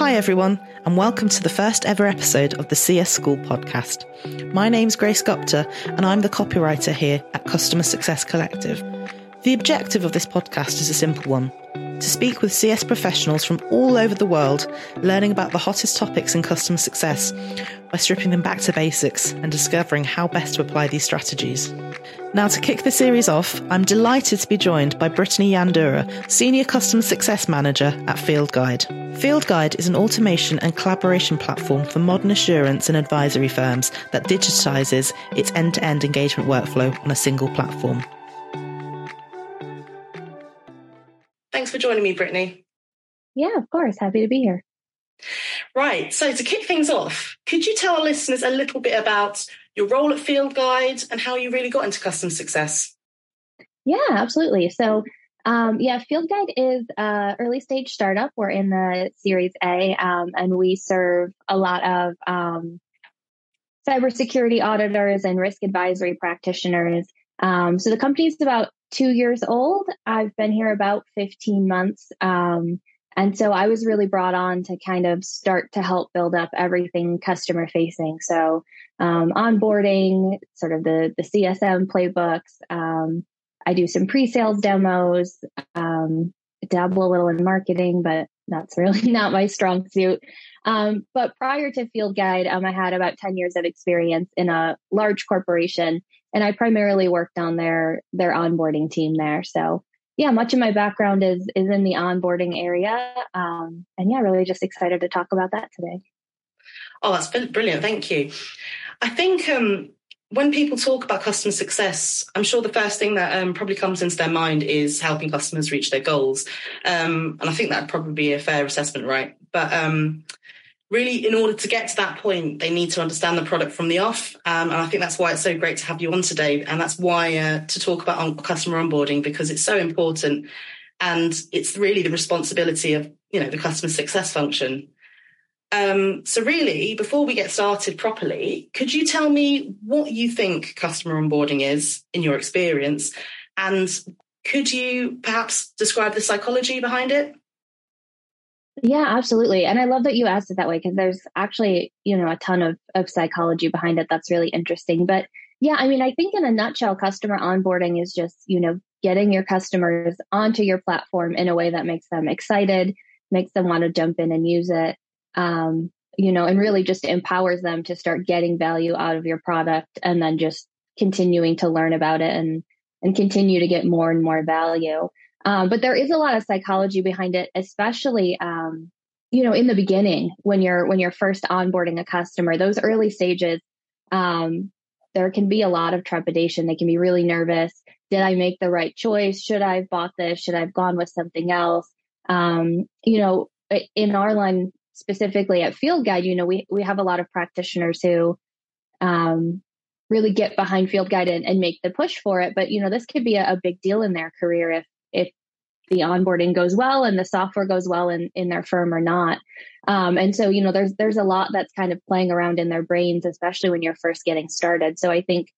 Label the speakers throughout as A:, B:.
A: Hi, everyone, and welcome to the first ever episode of the CS School podcast. My name's Grace Gupta, and I'm the copywriter here at Customer Success Collective. The objective of this podcast is a simple one to speak with CS professionals from all over the world, learning about the hottest topics in customer success by stripping them back to basics and discovering how best to apply these strategies. Now, to kick the series off, I'm delighted to be joined by Brittany Yandura, Senior Customer Success Manager at Fieldguide. Field Guide is an automation and collaboration platform for modern assurance and advisory firms that digitizes its end to end engagement workflow on a single platform. Thanks for joining me, Brittany.
B: Yeah, of course. Happy to be here.
A: Right. So, to kick things off, could you tell our listeners a little bit about your role at Fieldguide and how you really got into customer success?
B: Yeah, absolutely. So, um, yeah, Fieldguide is a early stage startup. We're in the Series A, um, and we serve a lot of um, cybersecurity auditors and risk advisory practitioners. Um, so the company is about two years old. I've been here about 15 months. Um, and so I was really brought on to kind of start to help build up everything customer facing. So um, onboarding, sort of the the CSM playbooks. Um, I do some pre-sales demos, um, dabble a little in marketing, but that's really not my strong suit. Um, but prior to Fieldguide, um, I had about 10 years of experience in a large corporation, and I primarily worked on their their onboarding team there. So yeah, much of my background is is in the onboarding area, um, and yeah, really just excited to talk about that today.
A: Oh, that's brilliant! Thank you. I think um, when people talk about customer success, I'm sure the first thing that um, probably comes into their mind is helping customers reach their goals, um, and I think that'd probably be a fair assessment, right? But um, really, in order to get to that point, they need to understand the product from the off. Um, and I think that's why it's so great to have you on today. And that's why uh, to talk about customer onboarding, because it's so important. And it's really the responsibility of, you know, the customer success function. Um, so really, before we get started properly, could you tell me what you think customer onboarding is in your experience? And could you perhaps describe the psychology behind it?
B: Yeah, absolutely. And I love that you asked it that way because there's actually, you know, a ton of, of psychology behind it that's really interesting. But yeah, I mean, I think in a nutshell, customer onboarding is just, you know, getting your customers onto your platform in a way that makes them excited, makes them want to jump in and use it. Um, you know, and really just empowers them to start getting value out of your product and then just continuing to learn about it and and continue to get more and more value. Um, but there is a lot of psychology behind it, especially um, you know in the beginning when you're when you're first onboarding a customer. Those early stages, um, there can be a lot of trepidation. They can be really nervous. Did I make the right choice? Should I have bought this? Should I have gone with something else? Um, you know, in our line specifically at Fieldguide, you know, we we have a lot of practitioners who um, really get behind Fieldguide and, and, make the push for it. But you know, this could be a, a, big deal in their career if if the onboarding goes well and the software goes well in, in their firm or not. Um, and so, you know, there's there's a lot that's kind of playing around in their brains, especially when you're first getting started. So I think,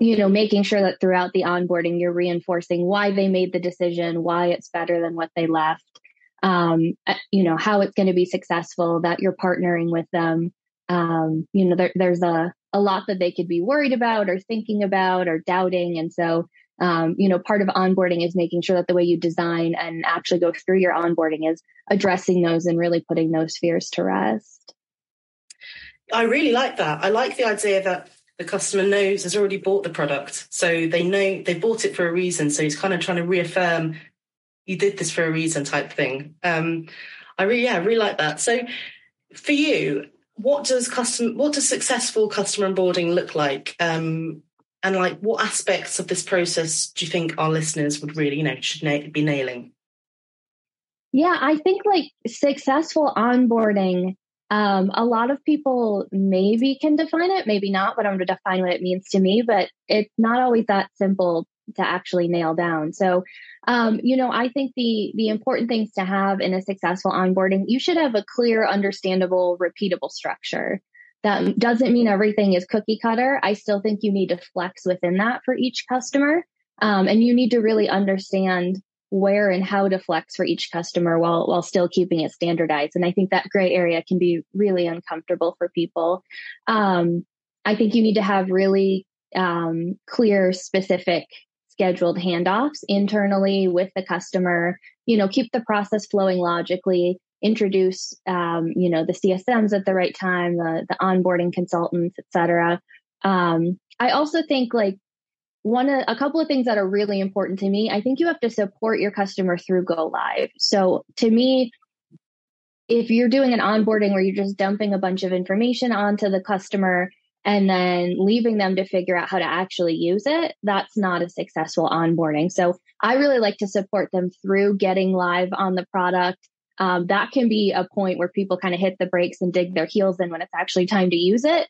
B: you know, making sure that throughout the onboarding you're reinforcing why they made the decision, why it's better than what they left, um, uh, you know, how it's going to be successful, that you're partnering with them. Um, you know, there, there's a, a lot that they could be worried about or thinking about or doubting. And so um, you know, part of onboarding is making sure that the way you design and actually go through your onboarding is addressing those and really putting those fears to rest.
A: I really like that. I like the idea that the customer knows has already bought the product. So they know they bought it for a reason. So he's kind of trying to reaffirm you did this for a reason type thing. Um, I really, yeah, I really like that. So for you, what does custom, what does successful customer onboarding look like? Um, and like what aspects of this process do you think our listeners would really you know should na- be nailing?
B: Yeah i think like successful onboarding um, a lot of people maybe can define it maybe not but i'm going to define what it means to me but it's not always that simple to actually nail down. So um, you know i think the the important things to have in a successful onboarding you should have a clear understandable repeatable structure that doesn't mean everything is cookie cutter. I still think you need to flex within that for each customer. Um, and you need to really understand where and how to flex for each customer while while still keeping it standardized. And I think that gray area can be really uncomfortable for people. Um, I think you need to have really um, clear, specific, scheduled handoffs internally with the customer. You know, keep the process flowing logically. Introduce, um, you know, the CSMs at the right time, the the onboarding consultants, et cetera. Um, I also think like one a couple of things that are really important to me i think you have to support your customer through go live so to me if you're doing an onboarding where you're just dumping a bunch of information onto the customer and then leaving them to figure out how to actually use it that's not a successful onboarding so i really like to support them through getting live on the product um, that can be a point where people kind of hit the brakes and dig their heels in when it's actually time to use it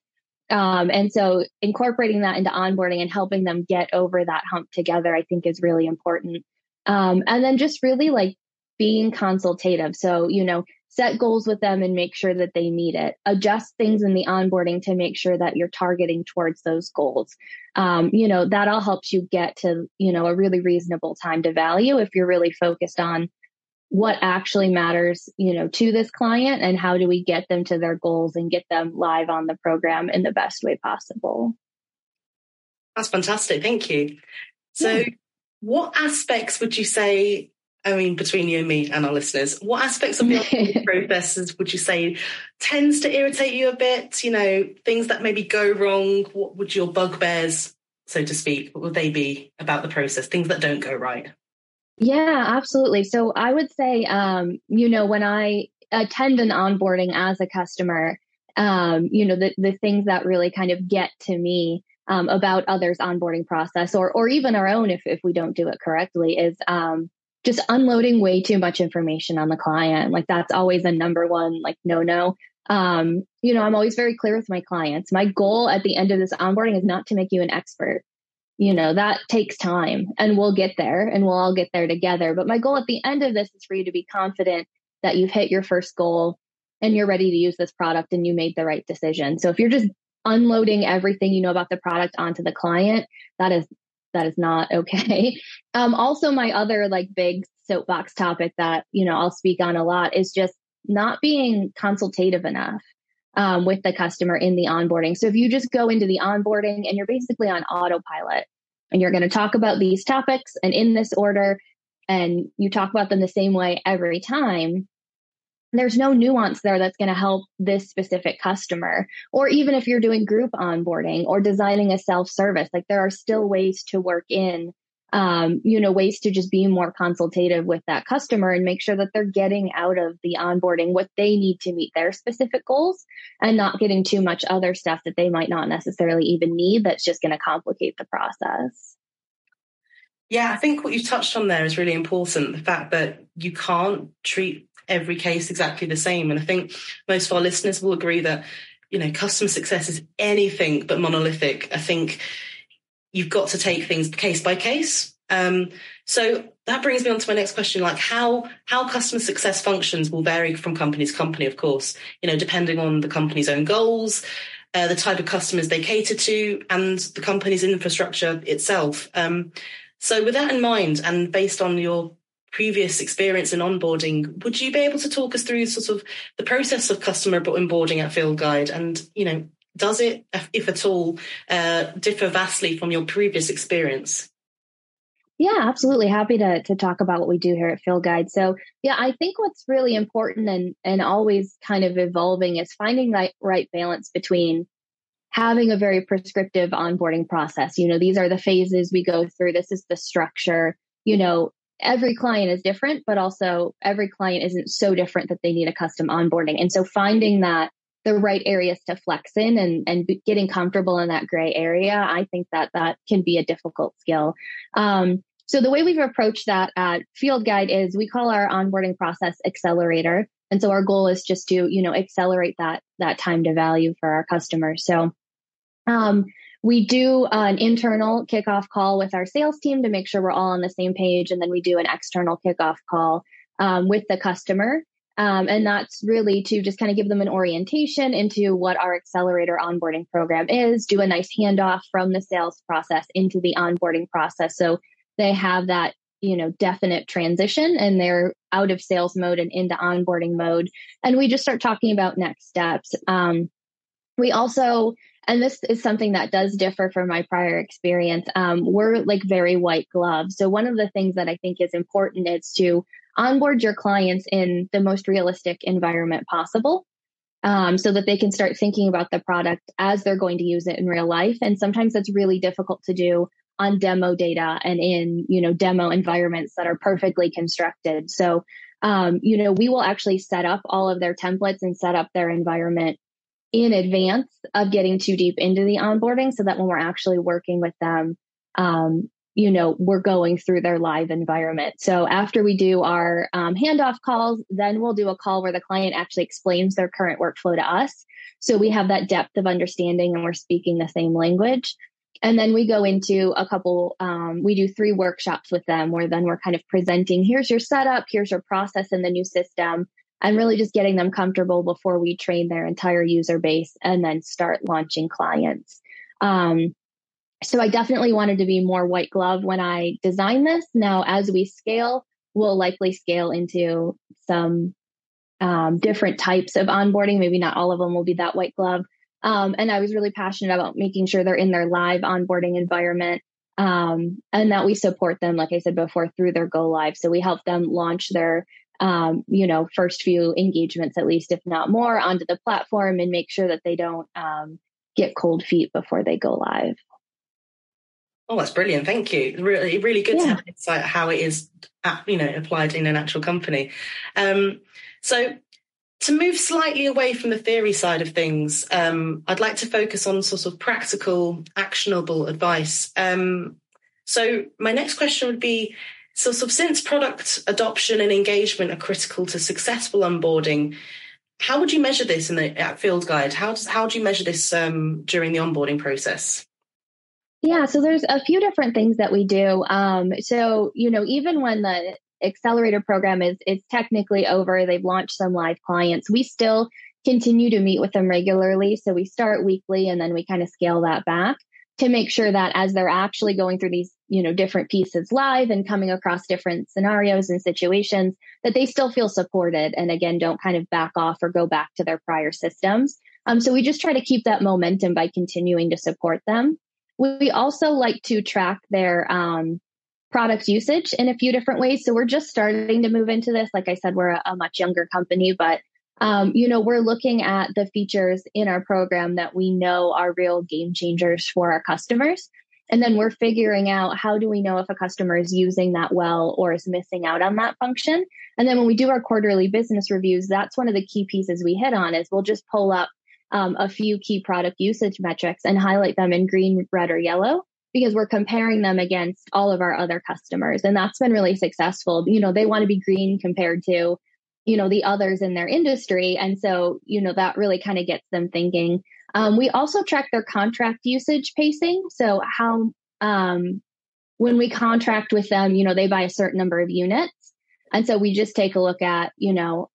B: um, and so incorporating that into onboarding and helping them get over that hump together, I think is really important. Um, and then just really like being consultative. So, you know, set goals with them and make sure that they meet it. Adjust things in the onboarding to make sure that you're targeting towards those goals. Um, you know, that all helps you get to, you know, a really reasonable time to value if you're really focused on what actually matters, you know, to this client and how do we get them to their goals and get them live on the program in the best way possible.
A: That's fantastic. Thank you. So yeah. what aspects would you say I mean, between you and me and our listeners, what aspects of the processes would you say tends to irritate you a bit? You know, things that maybe go wrong. What would your bugbears, so to speak, what would they be about the process? Things that don't go right.
B: Yeah, absolutely. So I would say, um, you know, when I attend an onboarding as a customer, um, you know, the, the things that really kind of get to me um, about others' onboarding process or, or even our own if, if we don't do it correctly is um, just unloading way too much information on the client. Like that's always a number one, like, no, no. Um, you know, I'm always very clear with my clients. My goal at the end of this onboarding is not to make you an expert you know that takes time and we'll get there and we'll all get there together. But my goal at the end of this is for you to be confident that you've hit your first goal and you're ready to use this product and you made the right decision. So if you're just unloading everything you know about the product onto the client that is that is not okay. Um also my other like big soapbox topic that you know i'll speak on a lot is just not being consultative enough um, with the customer in the onboarding. So if you just go into the onboarding and you're basically on autopilot and you're going to talk about these topics and in this order, and you talk about them the same way every time, there's no nuance there that's going to help this specific customer. Or even if you're doing group onboarding or designing a self service, like there are still ways to work in um, you know, ways to just be more consultative with that customer and make sure that they're getting out of the onboarding what they need to meet their specific goals and not getting too much other stuff that they might not necessarily even need that's just going to complicate the process.
A: Yeah, I think what you touched on there is really important. The fact that you can't treat every case exactly the same. And I think most of our listeners will agree that, you know, customer success is anything but monolithic. I think you've got to take things case by case. Um, so that brings me on to my next question: like how how customer success functions will vary from company to company, of course. You know, depending on the company's own goals, uh, the type of customers they cater to, and the company's infrastructure itself. Um, so, with that in mind, and based on your previous experience in onboarding, would you be able to talk us through sort of the process of customer onboarding at Fieldguide, and you know does it, if at all, uh, differ vastly from your previous experience?
B: Yeah, absolutely. Happy to to talk about what we do here at Fieldguide. So, yeah, I think what's really important and and always kind of evolving is finding that right balance between having a very prescriptive onboarding process. You know, these are the phases we go through. This is the structure. You know, every client is different, but also every client isn't so different that they need a custom onboarding. And so finding that the right areas to flex in and, and getting comfortable in that gray area, I think that that can be a difficult skill. Um, so the way we've approached that at Fieldguide is we call our onboarding process accelerator. And so our goal is just to, you know, accelerate that, that time to value for our customers. So, um, we do an internal kickoff call with our sales team to make sure we're all on the same page. And then we do an external kickoff call um, with the customer um, and that's really to just kind of give them an orientation into what our accelerator onboarding program is, do a nice handoff from the sales process into the onboarding process. So they have that you know, definite transition and they're out of sales mode and into onboarding mode. And we just start talking about next steps. Um, we also, and this is something that does differ from my prior experience, um, we're like very white gloves. So one of the things that I think is important is to onboard your clients in the most realistic environment possible. Um, so that they can start thinking about the product as they're going to use it in real life. And sometimes that's really difficult to do on demo data and in you know demo environments that are perfectly constructed so um, you know we will actually set up all of their templates and set up their environment in advance of getting too deep into the onboarding so that when we're actually working with them um, you know we're going through their live environment. So after we do our um, handoff calls then we'll do a call where the client actually explains their current workflow to us. So we have that depth of understanding and we're speaking the same language. And then we go into a couple, um, we do three workshops with them where then we're kind of presenting here's your setup, here's your process in the new system, and really just getting them comfortable before we train their entire user base and then start launching clients. Um, so I definitely wanted to be more white glove when I designed this. Now, as we scale, we'll likely scale into some um, different types of onboarding. Maybe not all of them will be that white glove, um, and I was really passionate about making sure they're in their live onboarding environment um, and that we support them, like I said before, through their go live. So we help them launch their, um, you know, first few engagements, at least, if not more, onto the platform and make sure that they don't um, get cold feet before they go live.
A: Oh, that's brilliant. Thank you. Really, really good yeah. to have insight how it is, you know, applied in an actual company. Um, so to move slightly away from the theory side of things, um, I'd like to focus on sort of practical, actionable advice. Um, so, my next question would be sort of since product adoption and engagement are critical to successful onboarding, how would you measure this in the at Fieldguide? How does how do you measure this um, during the onboarding process?
B: Yeah, so there's a few different things that we do. Um, so you know, even when the accelerator program is is technically over. They've launched some live clients. We still continue to meet with them regularly. So we start weekly and then we kind of scale that back to make sure that as they're actually going through these, you know, different pieces live and coming across different scenarios and situations, that they still feel supported and again don't kind of back off or go back to their prior systems. Um, so we just try to keep that momentum by continuing to support them. We also like to track their um, product usage in a few different ways. So we're just starting to move into this. Like I said, we're a, a much younger company, but um, you know, we're looking at the features in our program that we know are real game changers for our customers. And then we're figuring out how do we know if a customer is using that well or is missing out on that function. And then when we do our quarterly business reviews, that's one of the key pieces we hit on is we'll just pull up um, a few key product usage metrics and highlight them in green, red, or yellow because we're comparing them against all of our other customers. And that's been really successful. You know they want to be green compared to you know the others in their industry. And so you know that really kind of gets them thinking. Um, we also track their contract usage pacing. So how um, when we contract with them you know they buy a certain number of units. And so we just take a look at you know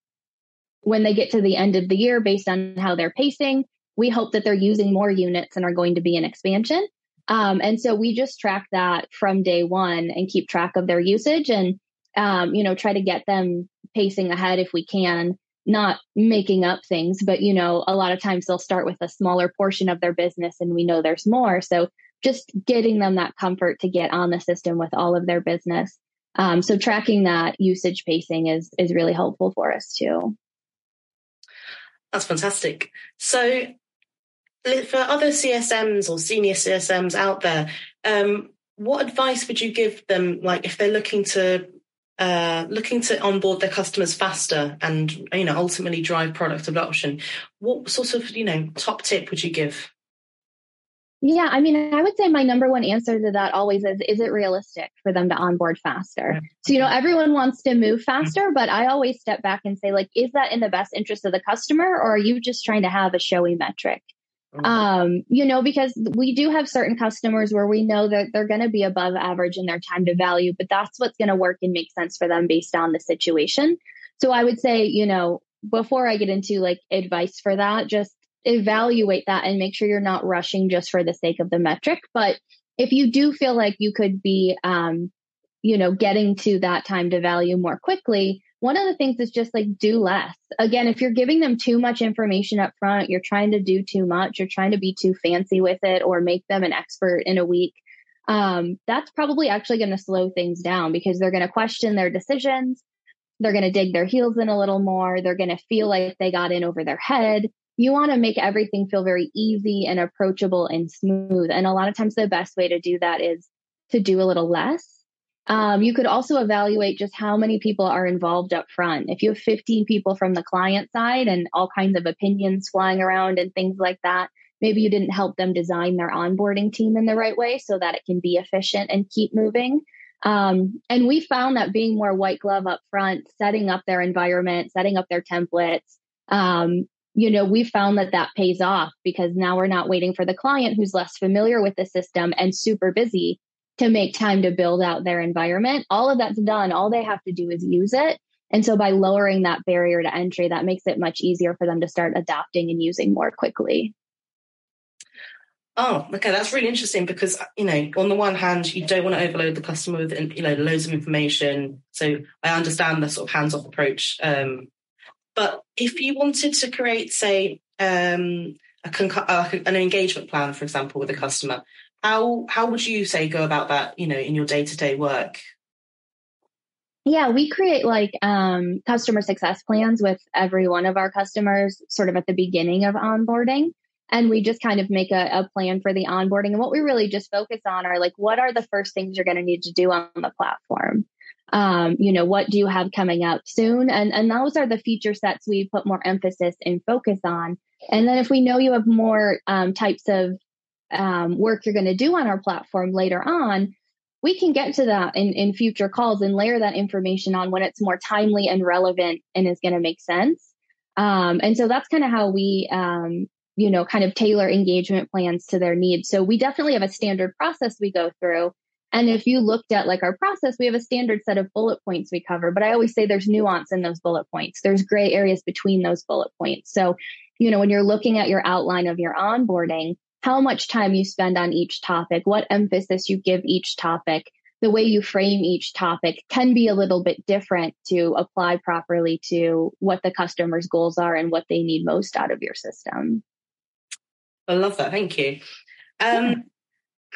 B: when they get to the end of the year based on how they're pacing we hope that they're using more units and are going to be an expansion um, and so we just track that from day one and keep track of their usage and, um, you know, try to get them pacing ahead if we can, not making up things, but, you know, a lot of times they'll start with a smaller portion of their business and we know there's more. So just getting them that comfort to get on the system with all of their business. Um, so tracking that usage pacing is is really helpful for us too.
A: That's fantastic. So for other CSMs or senior CSMs out there, um, what advice would you give them? Like if they're looking to uh, looking to onboard their customers faster and you know ultimately drive product adoption, what sort of you know top tip would you give?
B: Yeah, I mean, I would say my number one answer to that always is is it realistic for them to onboard faster? So, you know, everyone wants to move faster, but I always step back and say, like, is that in the best interest of the customer or are you just trying to have a showy metric? Mm-hmm. Um, you know, because we do have certain customers where we know that they're going to be above average in their time to value, but that's what's going to work and make sense for them based on the situation. So I would say, you know, before I get into like advice for that, just evaluate that and make sure you're not rushing just for the sake of the metric. But if you do feel like you could be, um, you know, getting to that time to value more quickly, one of the things is just like do less. Again, if you're giving them too much information up front, you're trying to do too much, you're trying to be too fancy with it or make them an expert in a week, um, that's probably actually going to slow things down because they're going to question their decisions. They're going to dig their heels in a little more. They're going to feel like they got in over their head. You want to make everything feel very easy and approachable and smooth. And a lot of times, the best way to do that is to do a little less. Um, you could also evaluate just how many people are involved up front. If you have 15 people from the client side and all kinds of opinions flying around and things like that, maybe you didn't help them design their onboarding team in the right way so that it can be efficient and keep moving. Um, and we found that being more white glove up front, setting up their environment, setting up their templates, um, you know, we found that that pays off because now we're not waiting for the client who's less familiar with the system and super busy to make time to build out their environment. All of that's done. All they have to do is use it. And so by lowering that barrier to entry, that makes it much easier for them to start adopting and using more quickly.
A: Oh, okay, that's really interesting because you know, on the one hand, you don't want to overload the customer with you know loads of information. So I understand the sort of hands-off approach. Um, but if you wanted to create, say, um, a con- uh, an engagement plan, for example, with a customer, how how would you say go about that? You know, in your day-to-day work.
B: Yeah, we create like um, customer success plans with every one of our customers, sort of at the beginning of onboarding and we just kind of make a, a, plan for the onboarding and what we really just focus on are like what are the first things you're going to need to do on the platform um, you know what do you have coming up soon and and those are the feature sets we put more emphasis and focus on and then if we know you have more um, types of um, work you're going to do on our platform later on we can get to that in, in future calls and layer that information on when it's more timely and relevant and is going to make sense um, and so that's kind of how we um, you know, kind of tailor engagement plans to their needs. So we definitely have a standard process we go through. And if you looked at like our process, we have a standard set of bullet points we cover, but I always say there's nuance in those bullet points. There's gray areas between those bullet points. So, you know, when you're looking at your outline of your onboarding, how much time you spend on each topic, what emphasis you give each topic, the way you frame each topic can be a little bit different to apply properly to what the customer's goals are and what they need most out of your system.
A: I love that. Thank you. Um, yeah.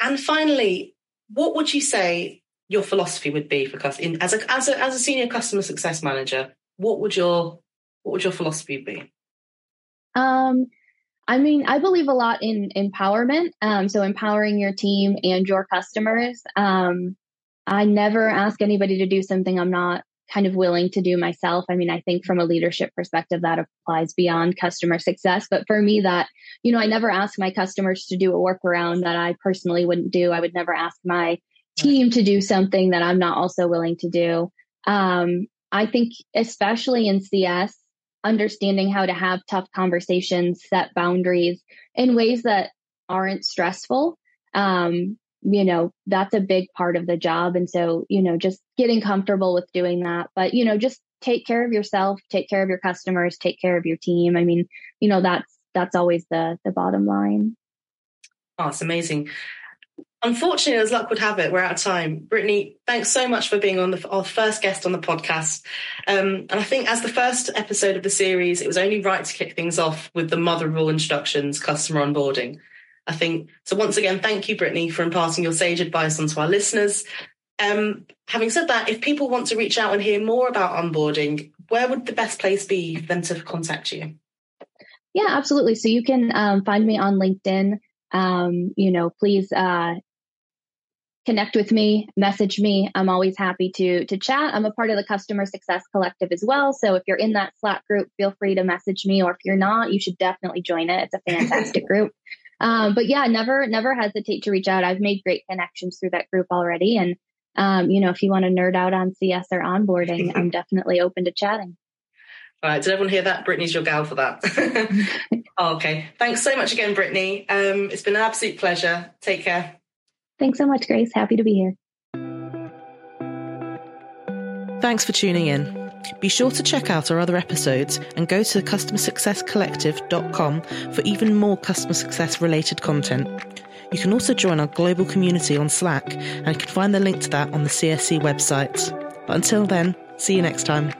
A: And finally, what would you say your philosophy would be for as a as a as a senior customer success manager? What would your what would your philosophy be?
B: Um, I mean, I believe a lot in empowerment. Um, so empowering your team and your customers. Um, I never ask anybody to do something I'm not kind of willing to do myself. I mean, I think from a leadership perspective, that applies beyond customer success. But for me, that, you know, I never ask my customers to do a workaround that I personally wouldn't do. I would never ask my team to do something that I'm not also willing to do. Um, I think, especially in CS, understanding how to have tough conversations, set boundaries in ways that aren't stressful um, you know, that's a big part of the job. And so, you know, just getting comfortable with doing that. But, you know, just take care of yourself, take care of your customers, take care of your team. I mean, you know, that's that's always the the bottom line.
A: Oh, it's amazing. Unfortunately, as luck would have it, we're out of time. Brittany, thanks so much for being on the our first guest on the podcast. Um, and I think as the first episode of the series, it was only right to kick things off with the mother of all introductions, customer onboarding. I think so. Once again, thank you, Brittany, for imparting your sage advice onto our listeners. Um, having said that, if people want to reach out and hear more about onboarding, where would the best place be for them to contact you?
B: Yeah, absolutely. So you can um, find me on LinkedIn. Um, you know, please uh, connect with me, message me. I'm always happy to to chat. I'm a part of the Customer Success Collective as well. So if you're in that Slack group, feel free to message me. Or if you're not, you should definitely join it. It's a fantastic group. Um, but yeah, never, never hesitate to reach out. I've made great connections through that group already. And, um, you know, if you want to nerd out on CS or onboarding, I'm definitely open to chatting.
A: All right. Did everyone hear that? Brittany's your gal for that. oh, okay. Thanks so much again, Brittany. Um, it's been an absolute pleasure. Take care.
B: Thanks so much, Grace. Happy to be here.
C: Thanks for tuning in. Be sure to check out our other episodes and go to customersuccesscollective.com for even more customer success related content. You can also join our global community on Slack and you can find the link to that on the CSC website. But until then, see you next time.